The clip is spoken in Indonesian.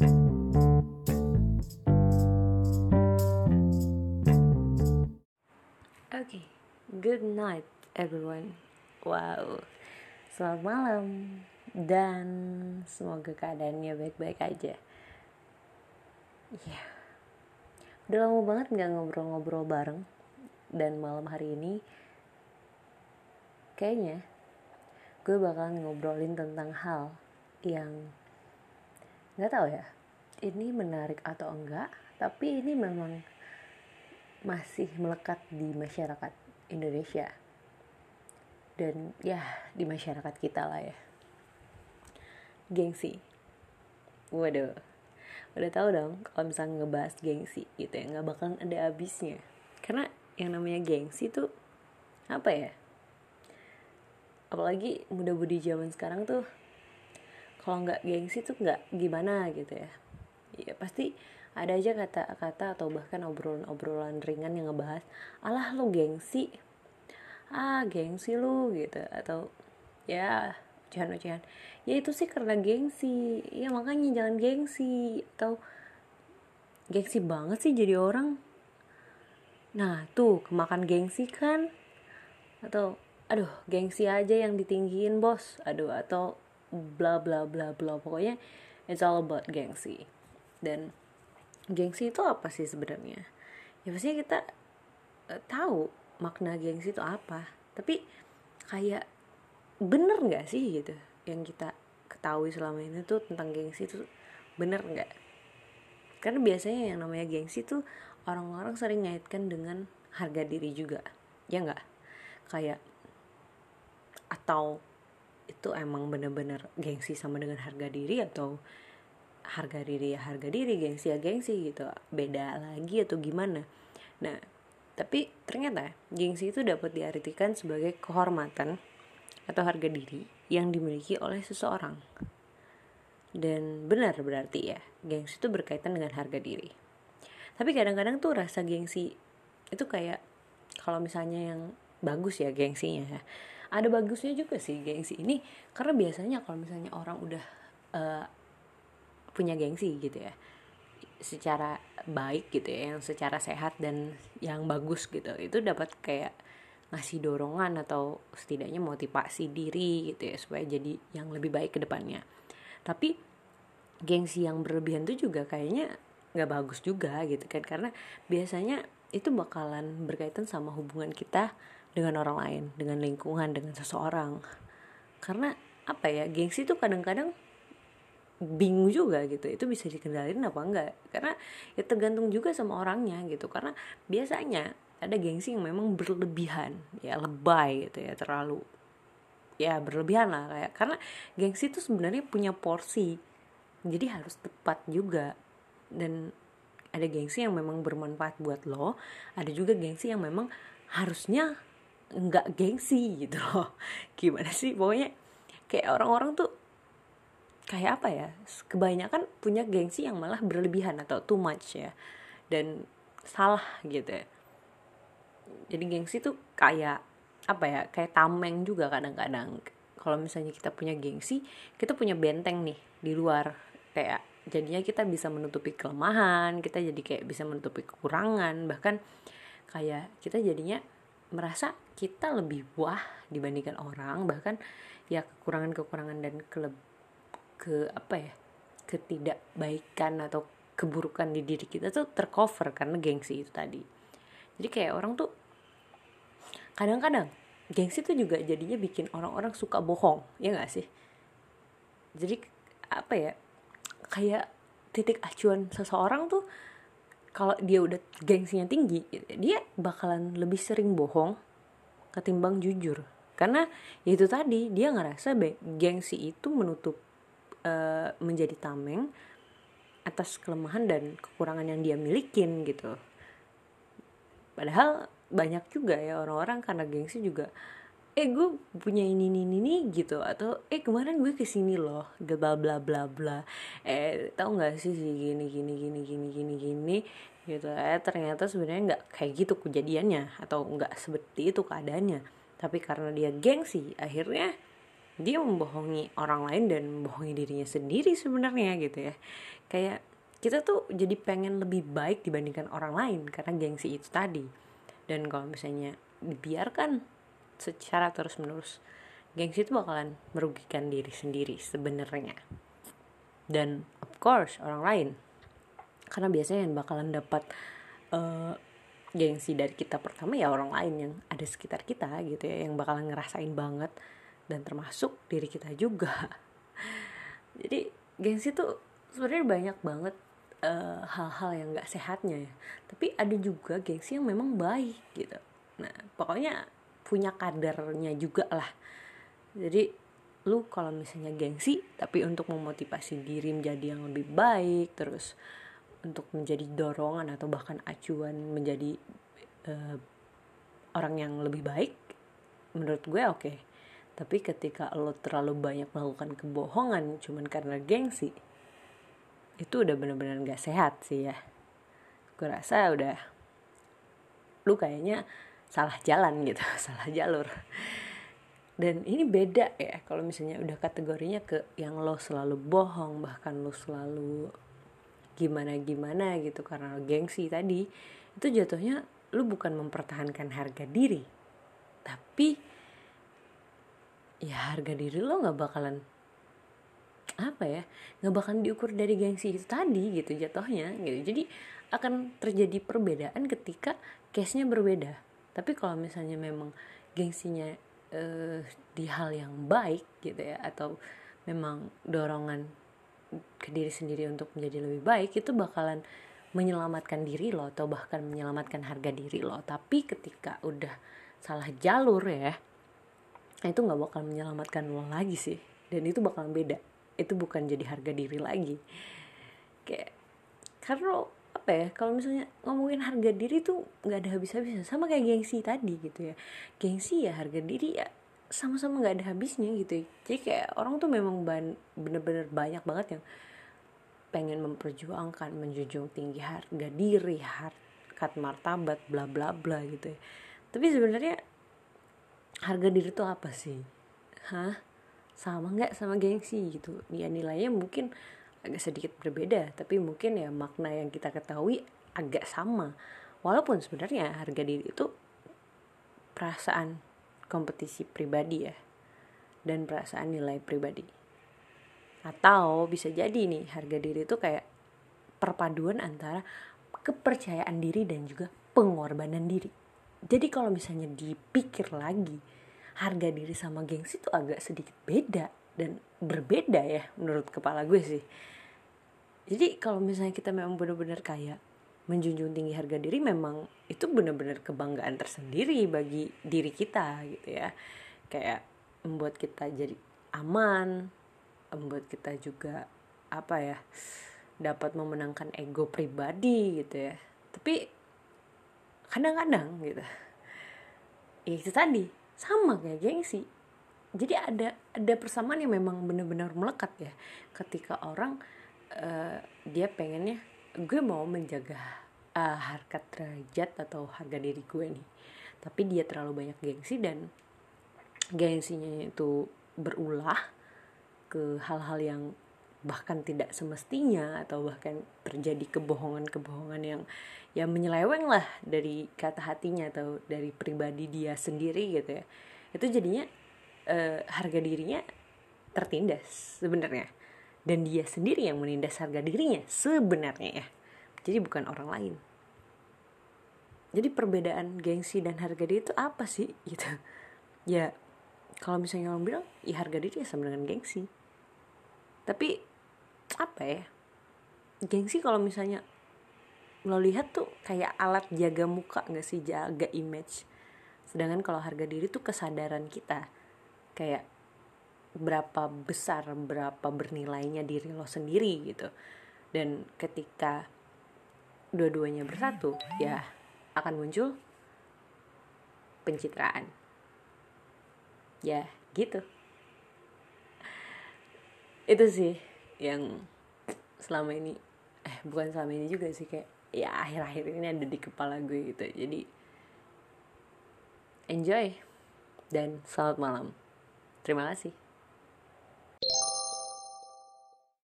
Oke, good night everyone. Wow, selamat malam dan semoga keadaannya baik-baik aja. Ya, udah lama banget nggak ngobrol-ngobrol bareng dan malam hari ini kayaknya gue bakalan ngobrolin tentang hal yang nggak tahu ya. Ini menarik atau enggak tapi ini memang masih melekat di masyarakat Indonesia. Dan ya di masyarakat kita lah ya. Gengsi. Waduh. Udah tahu dong kalau misalnya ngebahas gengsi gitu ya nggak bakalan ada habisnya. Karena yang namanya gengsi tuh apa ya? Apalagi muda-mudi zaman sekarang tuh kalau nggak gengsi tuh nggak gimana gitu ya. Ya pasti ada aja kata-kata atau bahkan obrolan-obrolan ringan yang ngebahas alah lu gengsi. Ah gengsi lu gitu. Atau ya ocehan-ocehan ya itu sih karena gengsi. Ya makanya jangan gengsi. Atau gengsi banget sih jadi orang. Nah tuh kemakan gengsi kan? Atau aduh gengsi aja yang ditinggiin bos. Aduh atau bla bla bla bla. Pokoknya it's all about gengsi. Dan gengsi itu apa sih sebenarnya? Ya pastinya kita uh, tahu makna gengsi itu apa. Tapi kayak bener nggak sih gitu yang kita ketahui selama ini tuh tentang gengsi itu bener nggak? Karena biasanya yang namanya gengsi tuh orang-orang sering ngaitkan dengan harga diri juga. Ya nggak? Kayak atau itu emang bener-bener gengsi sama dengan harga diri atau harga diri ya harga diri gengsi ya gengsi gitu. Beda lagi atau gimana? Nah tapi ternyata gengsi itu dapat diartikan sebagai kehormatan atau harga diri yang dimiliki oleh seseorang. Dan benar berarti ya gengsi itu berkaitan dengan harga diri. Tapi kadang-kadang tuh rasa gengsi itu kayak kalau misalnya yang bagus ya gengsinya ya ada bagusnya juga sih gengsi ini karena biasanya kalau misalnya orang udah uh, punya gengsi gitu ya secara baik gitu ya yang secara sehat dan yang bagus gitu itu dapat kayak ngasih dorongan atau setidaknya motivasi diri gitu ya supaya jadi yang lebih baik ke depannya. Tapi gengsi yang berlebihan tuh juga kayaknya nggak bagus juga gitu kan karena biasanya itu bakalan berkaitan sama hubungan kita dengan orang lain dengan lingkungan dengan seseorang. Karena apa ya gengsi itu kadang-kadang bingung juga gitu. Itu bisa dikendalin apa enggak? Karena ya tergantung juga sama orangnya gitu. Karena biasanya ada gengsi yang memang berlebihan ya lebay gitu ya terlalu ya berlebihan lah kayak. Karena gengsi itu sebenarnya punya porsi jadi harus tepat juga. Dan ada gengsi yang memang bermanfaat buat lo ada juga gengsi yang memang harusnya nggak gengsi gitu loh. Gimana sih? Pokoknya kayak orang-orang tuh kayak apa ya? Kebanyakan punya gengsi yang malah berlebihan atau too much ya. Dan salah gitu ya. Jadi gengsi tuh kayak apa ya? Kayak tameng juga kadang-kadang. Kalau misalnya kita punya gengsi kita punya benteng nih di luar. Kayak jadinya kita bisa menutupi kelemahan kita jadi kayak bisa menutupi kekurangan. Bahkan kayak kita jadinya merasa kita lebih wah dibandingkan orang bahkan ya kekurangan-kekurangan dan keleb ke apa ya ketidakbaikan atau keburukan di diri kita tuh tercover karena gengsi itu tadi. Jadi kayak orang tuh kadang-kadang gengsi tuh juga jadinya bikin orang-orang suka bohong ya gak sih? Jadi apa ya kayak titik acuan seseorang tuh kalau dia udah gengsinya tinggi dia bakalan lebih sering bohong ketimbang jujur. Karena itu tadi dia ngerasa gengsi itu menutup uh, menjadi tameng atas kelemahan dan kekurangan yang dia milikin gitu. Padahal banyak juga ya orang-orang karena gengsi juga eh gue punya ini ini ini gitu. Atau eh kemarin gue ke sini loh bla bla bla bla. Eh tau nggak sih sih gini gini gini gini gini gini gitu. Eh ternyata sebenarnya nggak kayak gitu kejadiannya atau nggak seperti itu keadaannya. Tapi karena dia gengsi akhirnya dia membohongi orang lain dan membohongi dirinya sendiri sebenarnya gitu ya. Kayak kita tuh jadi pengen lebih baik dibandingkan orang lain karena gengsi itu tadi. Dan kalau misalnya dibiarkan secara terus menerus gengsi itu bakalan merugikan diri sendiri sebenarnya. Dan of course orang lain. Karena biasanya yang bakalan dapat uh, gengsi dari kita pertama ya orang lain yang ada sekitar kita gitu ya yang bakalan ngerasain banget. Dan termasuk diri kita juga. Jadi gengsi tuh sebenarnya banyak banget eh, hal-hal uh, yang gak sehatnya ya. Tapi ada juga gengsi yang memang baik gitu. Nah pokoknya punya kadarnya juga lah. Jadi lu kalau misalnya gengsi tapi untuk memotivasi diri menjadi yang lebih baik terus untuk menjadi dorongan atau bahkan acuan menjadi uh, orang yang lebih baik menurut gue oke. Okay tapi ketika lo terlalu banyak melakukan kebohongan cuman karena gengsi itu udah bener-bener gak sehat sih ya. Gue rasa udah lu kayaknya salah jalan gitu salah jalur. Dan ini beda ya kalau misalnya udah kategorinya ke yang lo selalu bohong bahkan lo selalu gimana gimana gitu karena gengsi tadi itu jatuhnya lu bukan mempertahankan harga diri. Tapi ya harga diri lo nggak bakalan apa ya nggak bakalan diukur dari gengsi itu tadi gitu jatuhnya gitu. Jadi akan terjadi perbedaan ketika case nya berbeda tapi kalau misalnya memang gengsinya uh, di hal yang baik gitu ya atau memang dorongan ke diri sendiri untuk menjadi lebih baik itu bakalan menyelamatkan diri lo atau bahkan menyelamatkan harga diri lo tapi ketika udah salah jalur ya itu nggak bakal menyelamatkan lo lagi sih. Dan itu bakal beda. Itu bukan jadi harga diri lagi. Kayak karena apa ya kalau misalnya ngomongin harga diri tuh nggak ada habis-habisnya sama kayak gengsi tadi gitu ya. Gengsi ya harga diri ya sama-sama nggak ada habisnya gitu jadi kayak orang tuh memang bener-bener banyak banget yang pengen memperjuangkan menjunjung tinggi harga diri harkat martabat bla bla bla gitu ya. Tapi sebenarnya harga diri itu apa sih? Hah? Sama nggak sama gengsi gitu? Ya nilainya mungkin agak sedikit berbeda tapi mungkin ya makna yang kita ketahui agak sama. Walaupun sebenarnya harga diri itu perasaan kompetisi pribadi ya dan perasaan nilai pribadi. Atau bisa jadi nih harga diri itu kayak perpaduan antara kepercayaan diri dan juga pengorbanan diri. Jadi kalau misalnya dipikir lagi harga diri sama gengsi itu agak sedikit beda dan berbeda ya menurut kepala gue sih. Jadi kalau misalnya kita memang benar-benar kayak menjunjung tinggi harga diri memang itu benar-benar kebanggaan tersendiri bagi diri kita gitu ya. Kayak membuat kita jadi aman membuat kita juga apa ya dapat memenangkan ego pribadi gitu ya. Tapi kadang-kadang gitu. Ya itu tadi sama kayak gengsi jadi ada ada persamaan yang memang benar-benar melekat ya. Ketika orang uh, dia pengennya gue mau menjaga uh, harkat derajat atau harga diri gue nih. Tapi dia terlalu banyak gengsi dan gengsinya itu berulah ke hal-hal yang bahkan tidak semestinya atau bahkan terjadi kebohongan-kebohongan yang ya menyeleweng lah dari kata hatinya atau dari pribadi dia sendiri gitu ya. Itu jadinya e, harga dirinya tertindas sebenarnya. Dan dia sendiri yang menindas harga dirinya sebenarnya ya. Jadi bukan orang lain. Jadi perbedaan gengsi dan harga diri itu apa sih? Gitu. Ya kalau misalnya orang bilang ya harga diri ya sama dengan gengsi. Tapi apa ya? Gengsi kalau misalnya lo lihat tuh kayak alat jaga muka nggak sih? Jaga image. Sedangkan kalau harga diri tuh kesadaran kita kayak berapa besar berapa bernilainya diri lo sendiri gitu. Dan ketika dua-duanya bersatu ya akan muncul pencitraan. Ya gitu. Itu sih yang selama ini eh bukan selama ini juga sih kayak ya akhir-akhir ini ada di kepala gue gitu. Jadi enjoy dan selamat malam terima kasih